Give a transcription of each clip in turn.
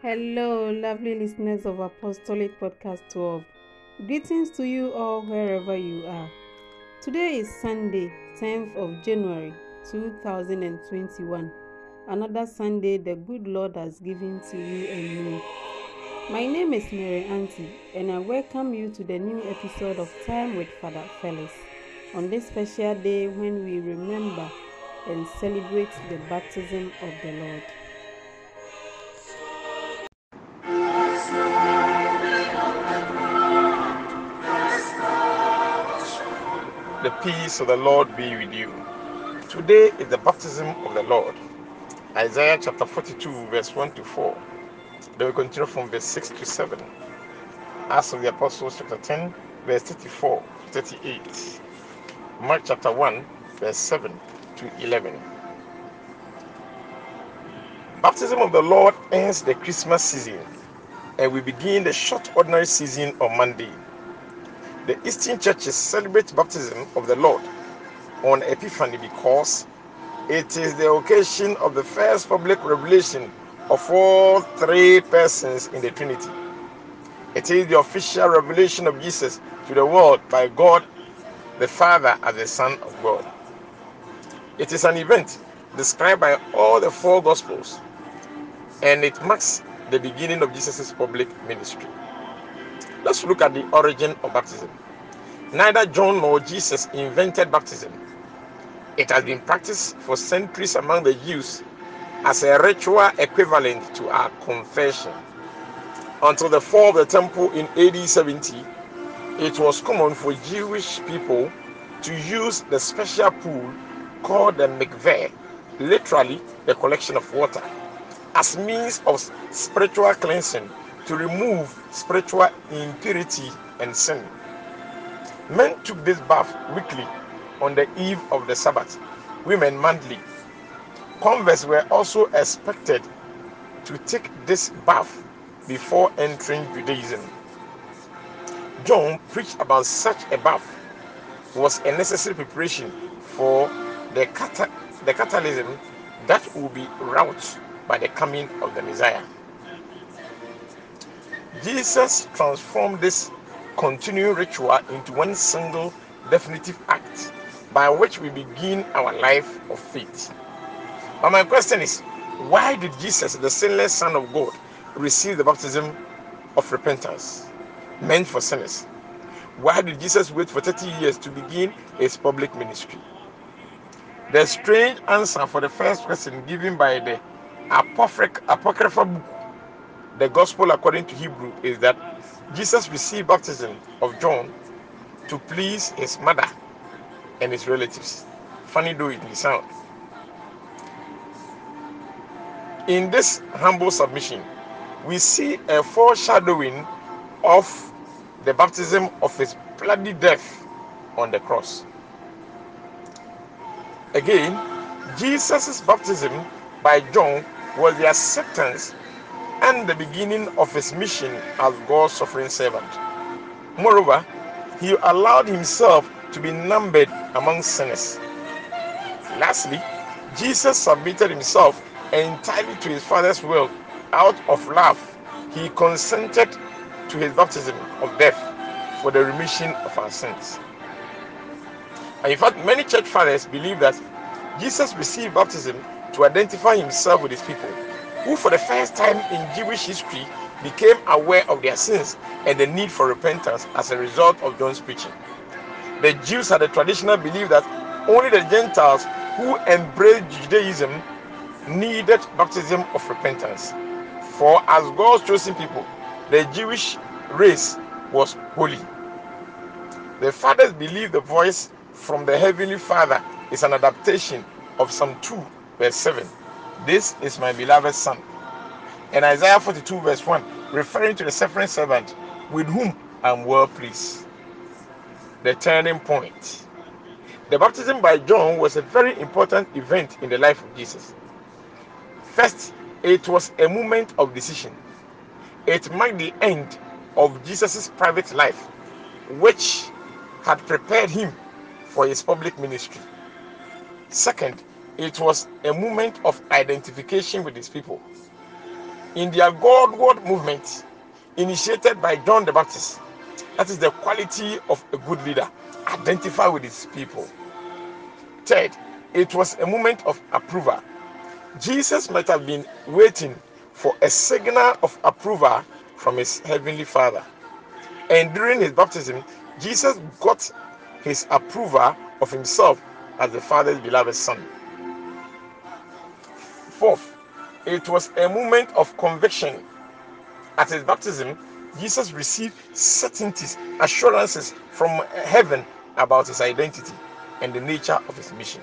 Hello, lovely listeners of Apostolic Podcast 12. Greetings to you all wherever you are. Today is Sunday, 10th of January 2021. Another Sunday the good Lord has given to you and me. My name is Mary Auntie, and I welcome you to the new episode of Time with Father Felix on this special day when we remember and celebrate the baptism of the Lord. The peace of the Lord be with you. Today is the baptism of the Lord. Isaiah chapter 42, verse 1 to 4. Then we continue from verse 6 to 7. Acts of the Apostles chapter 10, verse 34 to 38. Mark chapter 1, verse 7 to 11. Baptism of the Lord ends the Christmas season, and we begin the short ordinary season on Monday. The Eastern churches celebrate baptism of the Lord on Epiphany because it is the occasion of the first public revelation of all three persons in the Trinity. It is the official revelation of Jesus to the world by God the Father as the Son of God. It is an event described by all the four Gospels and it marks the beginning of Jesus' public ministry. Let's look at the origin of baptism. Neither John nor Jesus invented baptism. It has been practiced for centuries among the Jews as a ritual equivalent to our confession. Until the fall of the temple in AD 70, it was common for Jewish people to use the special pool called the mikveh, literally the collection of water, as means of spiritual cleansing to remove spiritual impurity and sin. Men took this bath weekly on the eve of the Sabbath, women monthly. Converts were also expected to take this bath before entering Judaism. John preached about such a bath was a necessary preparation for the, cata- the catalysm that will be wrought by the coming of the Messiah. Jesus transformed this continuing ritual into one single definitive act by which we begin our life of faith. But my question is why did Jesus, the sinless Son of God, receive the baptism of repentance meant for sinners? Why did Jesus wait for 30 years to begin his public ministry? The strange answer for the first question given by the apocryphal book, the Gospel according to Hebrew, is that Jesus received baptism of John to please his mother and his relatives. Funny though it may sound. In this humble submission, we see a foreshadowing of the baptism of his bloody death on the cross. Again, Jesus' baptism by John was the acceptance and the beginning of his mission as God's suffering servant. Moreover, he allowed himself to be numbered among sinners. Lastly, Jesus submitted himself entirely to his Father's will out of love. He consented to his baptism of death for the remission of our sins. And in fact, many church fathers believe that Jesus received baptism to identify himself with his people, who for the first time in Jewish history became aware of their sins and the need for repentance as a result of John's preaching. The Jews had a traditional belief that only the Gentiles who embraced Judaism needed baptism of repentance. For as God's chosen people, the Jewish race was holy. The fathers believed the voice from the Heavenly Father is an adaptation of Psalm 2, verse 7. This is my beloved Son. And Isaiah 42, verse 1, referring to the suffering servant with whom I'm well pleased. The turning point. The baptism by John was a very important event in the life of Jesus. First, it was a moment of decision. It marked the end of Jesus' private life, which had prepared him for his public ministry. Second, it was a moment of identification with his people. in their Godward movement initiated by John the Baptist. That is the quality of a good leader. Identify with his people. Third, it was a moment of approval. Jesus might have been waiting for a signal of approval from his heavenly Father. And during his baptism, Jesus got his approval of himself as the Father's beloved Son. Fourth, it was a moment of conviction. At his baptism, Jesus received certainties, assurances from heaven about his identity and the nature of his mission.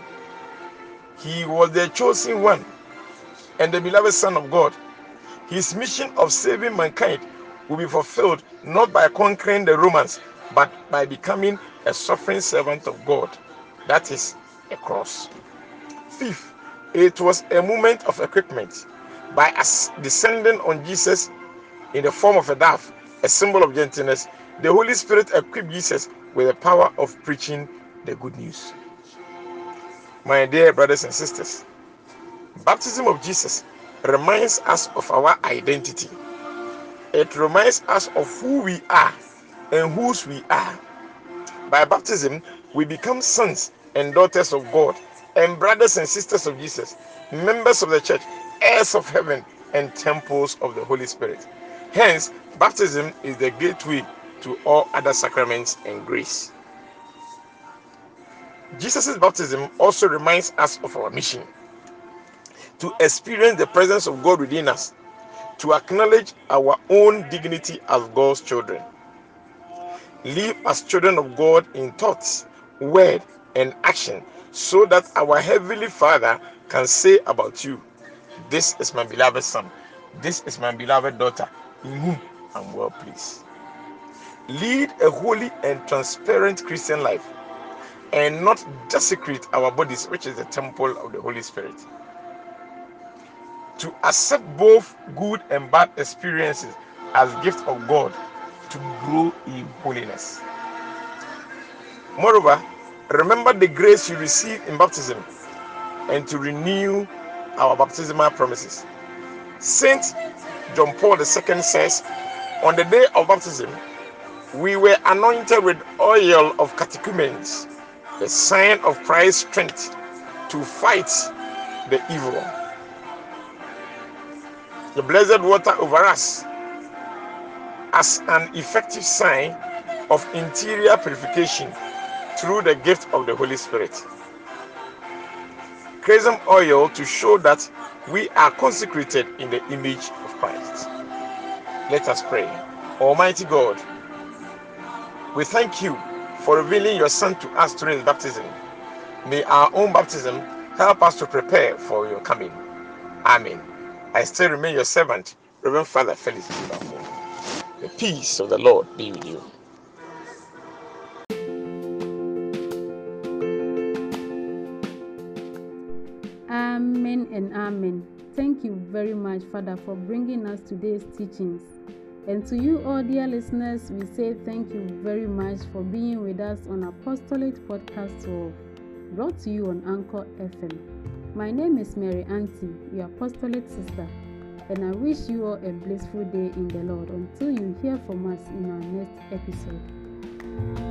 He was the chosen one and the beloved Son of God. His mission of saving mankind will be fulfilled not by conquering the Romans, but by becoming a suffering servant of God. That is a cross. Fifth, it was a moment of equipment. By descending on Jesus in the form of a dove, a symbol of gentleness, the Holy Spirit equipped Jesus with the power of preaching the good news. My dear brothers and sisters, baptism of Jesus reminds us of our identity. It reminds us of who we are and whose we are. By baptism, we become sons and daughters of God and brothers and sisters of Jesus, members of the church, heirs of heaven, and temples of the Holy Spirit. Hence, baptism is the gateway to all other sacraments and grace. Jesus' baptism also reminds us of our mission to experience the presence of God within us, to acknowledge our own dignity as God's children. Live as children of God in thoughts, word, and action so that our Heavenly Father can say about you, This is my beloved Son, this is my beloved daughter, in whom I'm well pleased. Lead a holy and transparent Christian life and not desecrate our bodies, which is the temple of the Holy Spirit. To accept both good and bad experiences as gifts of God to grow in holiness. Moreover, remember the grace you received in baptism and to renew our baptismal promises. Saint John Paul II says, On the day of baptism, we were anointed with oil of catechumens, the sign of Christ's strength to fight the evil. The blessed water over us as an effective sign of interior purification through the gift of the Holy Spirit. Chrism oil to show that we are consecrated in the image of Christ. Let us pray. Almighty God, we thank you for revealing your Son to us during his baptism. May our own baptism help us to prepare for your coming. Amen. I still remain your servant, Reverend Father Felix The peace of the Lord be with you. Amen. Thank you very much, Father, for bringing us today's teachings. And to you, all dear listeners, we say thank you very much for being with us on Apostolate Podcast 12, brought to you on Anchor FM. My name is Mary Auntie, your Apostolate sister, and I wish you all a blissful day in the Lord until you hear from us in our next episode.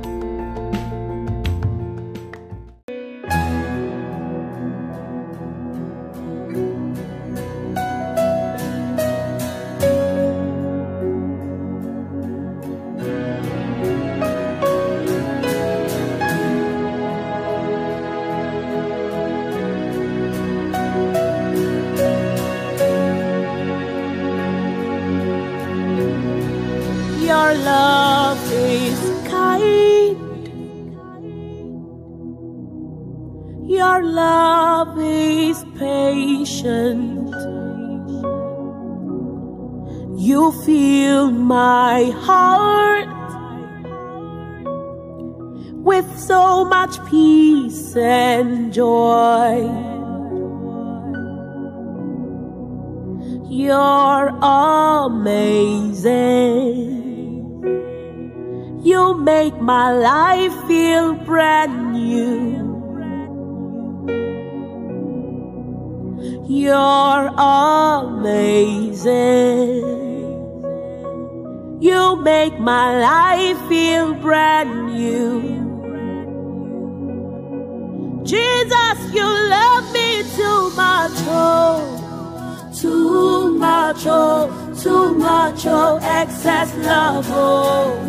Love is patient. You fill my heart with so much peace and joy. You're amazing. You make my life feel brand new. You're amazing. You make my life feel brand new. Jesus, you love me too much, oh, too much, oh, too much, oh, excess love, oh.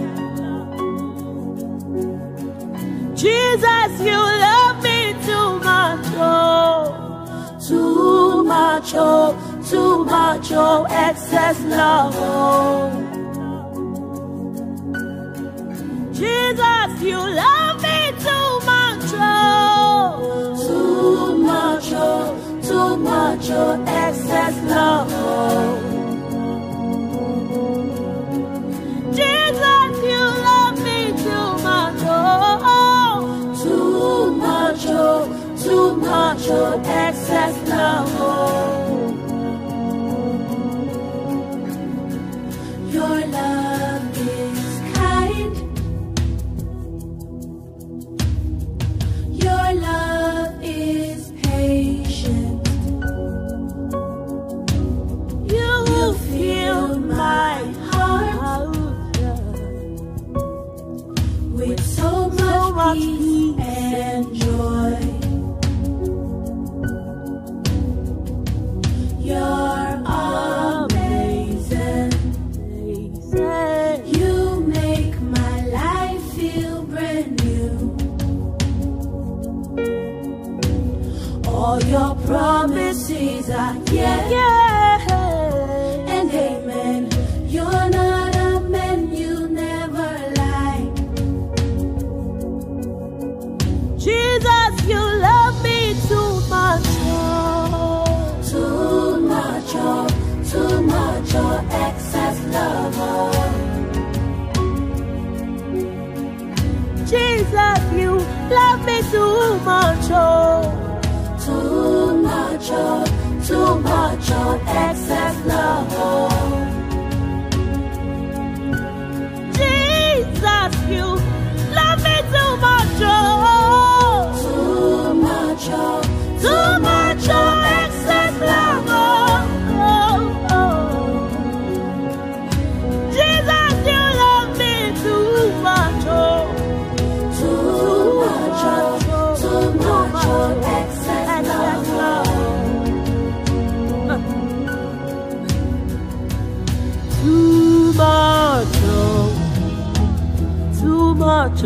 Jesus, you love me too much, oh, too much, oh, too much, oh, excess love, oh. Jesus, you love me too much, oh, too much, oh, too much, oh, excess love, oh. Jesus, you love me too much, oh, too much, oh, too much, oh,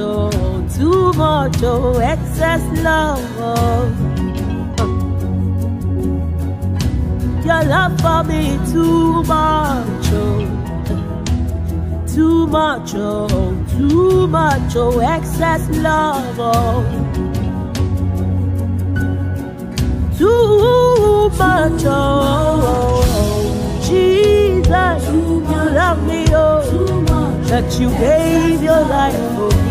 oh, too much, oh, excess love. Oh. Your love for me too much, oh. Too much, oh, too much, oh, excess love, oh. Too much, oh, Jesus, you love me, oh, that you gave your life for me.